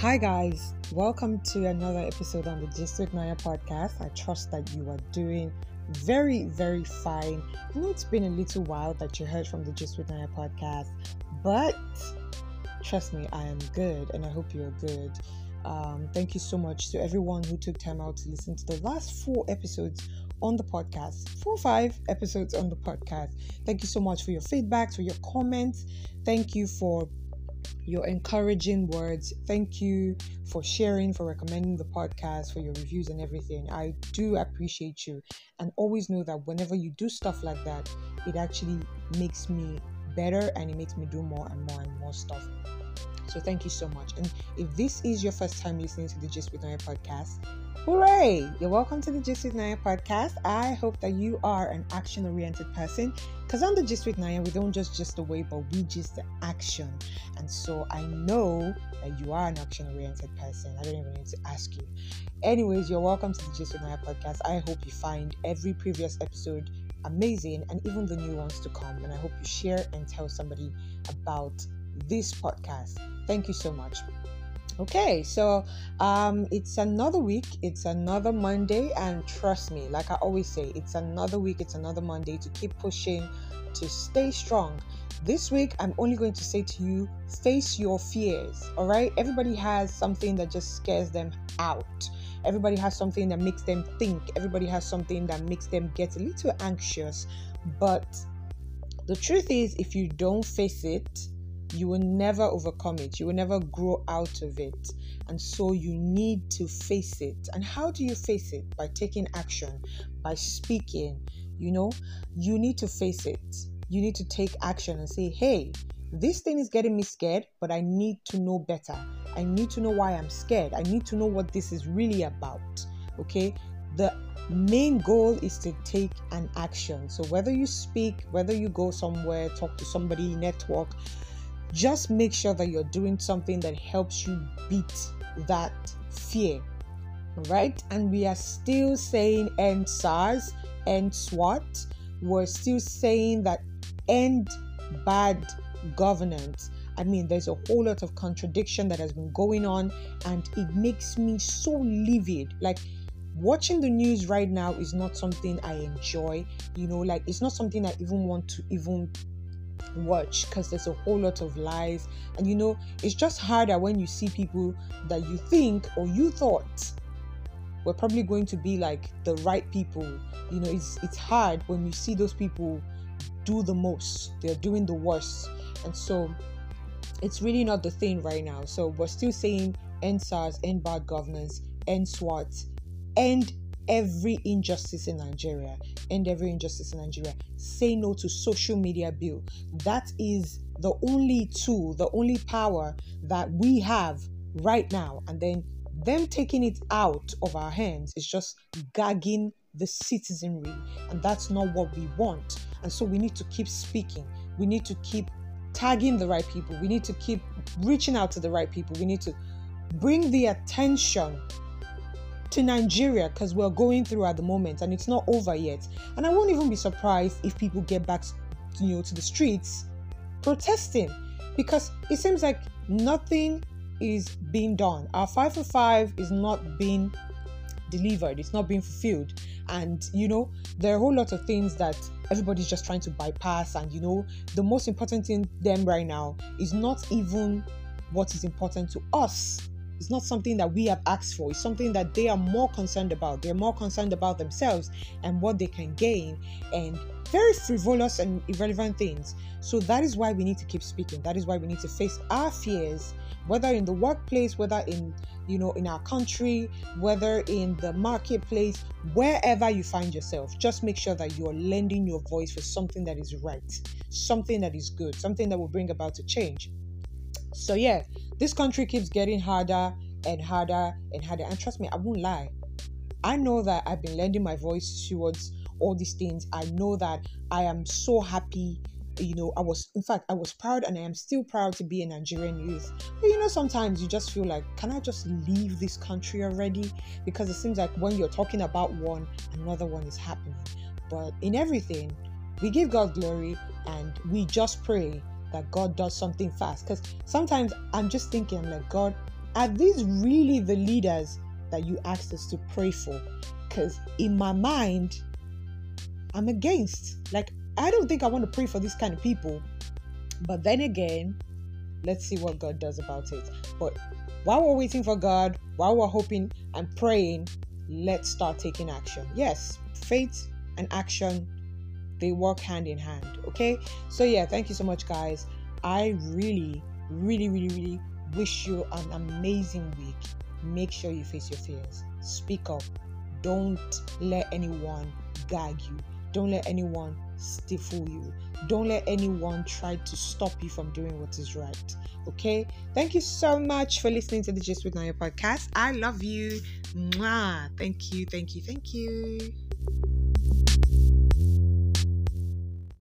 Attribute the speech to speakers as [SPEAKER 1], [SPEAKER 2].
[SPEAKER 1] Hi, guys. Welcome to another episode on the Gist with Nanyaa podcast. I trust that you are doing very, very fine. I know it's been a little while that you heard from the Gist with Nanyaa podcast, but trust me, I am good and I hope you're good. Um, thank you so much to everyone who took time out to listen to the last four episodes on the podcast. Four or five episodes on the podcast. Thank you so much for your feedback, for your comments. Thank you for your encouraging words. Thank you for sharing, for recommending the podcast, for your reviews and everything. I do appreciate you. And always know that whenever you do stuff like that, it actually makes me better and it makes me do more and more and more stuff. So thank you so much. And if this is your first time listening to the Gist with Nanyaa podcast, hooray! You're welcome to the Gist with Nanyaa podcast. I hope that you are an action oriented person because on the Gist with Nanyaa, we don't just gist away, but we just the action. And so I know that you are an action oriented person. I don't even need to ask you. Anyways, you're welcome to the Gist with Nanyaa podcast. I hope you find every previous episode amazing and even the new ones to come. And I hope you share and tell somebody about this podcast. Thank you so much. Okay, so um, it's another week, it's another Monday, and trust me, like I always say, it's another week, it's another Monday to keep pushing, to stay strong. This week, I'm only going to say to you, face your fears, all right? Everybody has something that just scares them out. Everybody has something that makes them think. Everybody has something that makes them get a little anxious. But the truth is, if you don't face it, you will never overcome it. You will never grow out of it. And so you need to face it. And how do you face it? By taking action, by speaking. You know, you need to face it. You need to take action and say, hey, this thing is getting me scared, but I need to know better. I need to know why I'm scared. I need to know what this is really about. Okay? The main goal is to take an action. So whether you speak, whether you go somewhere, talk to somebody, network, just make sure that you're doing something that helps you beat that fear right and we are still saying end SARS end SWAT we're still saying that end bad governance. I mean, there's a whole lot of contradiction that has been going on, and it makes me so livid. Like, watching the news right now is not something I enjoy, you know, like, it's not something I even want to even watch because there's a whole lot of lies. And you know it's just harder when you see people that you think or you thought were probably going to be like the right people. You know it's it's hard when you see those people do the most. They're doing the worst and so it's really not the thing right now so we're still saying end SARS end bad governance end SWAT end every injustice in Nigeria. End every injustice in Nigeria. Say no to social media bill. That is the only tool, the only power that we have right now. And then them taking it out of our hands is just gagging the citizenry. And that's not what we want. And so we need to keep speaking. We need to keep tagging the right people. We need to keep reaching out to the right people. We need to bring the attention to Nigeria because we're going through at the moment and it's not over yet. And I won't even be surprised if people get back, you know, to the streets protesting because it seems like nothing is being done. Our five for five is not being delivered, it's not being fulfilled. And you know, there are a whole lot of things that everybody's just trying to bypass. And you know, the most important thing them right now is not even what is important to us it's not something that we have asked for. It's something that they are more concerned about. They're more concerned about themselves and what they can gain and very frivolous and irrelevant things. So that is why we need to keep speaking. That is why we need to face our fears, whether in the workplace, whether in you know in our country, whether in the marketplace, wherever you find yourself. Just make sure that you are lending your voice for something that is right, something that is good, something that will bring about a change. So yeah, this country keeps getting harder and harder and harder. And trust me, I won't lie. I know that I've been lending my voice towards all these things. I know that I am so happy. You know, I was, in fact, I was proud and I am still proud to be a Nigerian youth. But you know, sometimes you just feel like, can I just leave this country already? Because it seems like when you're talking about one, another one is happening. But in everything, we give God glory and we just pray that God does something fast. Because sometimes I'm just thinking, I'm like, God, are these really the leaders that you asked us to pray for? Because in my mind, I'm against. Like, I don't think I want to pray for these kind of people. But then again, let's see what God does about it. But while we're waiting for God, while we're hoping and praying, let's start taking action. Yes, faith and action they work hand in hand. Okay, so yeah, thank you so much, guys. I really, really, really, really wish you an amazing week. Make sure you face your fears. Speak up. Don't let anyone gag you. Don't let anyone stifle you. Don't let anyone try to stop you from doing what is right. Okay? Thank you so much for listening to the Gist with Nanyaa podcast. I love you. Mwah. Thank you, thank you, thank you.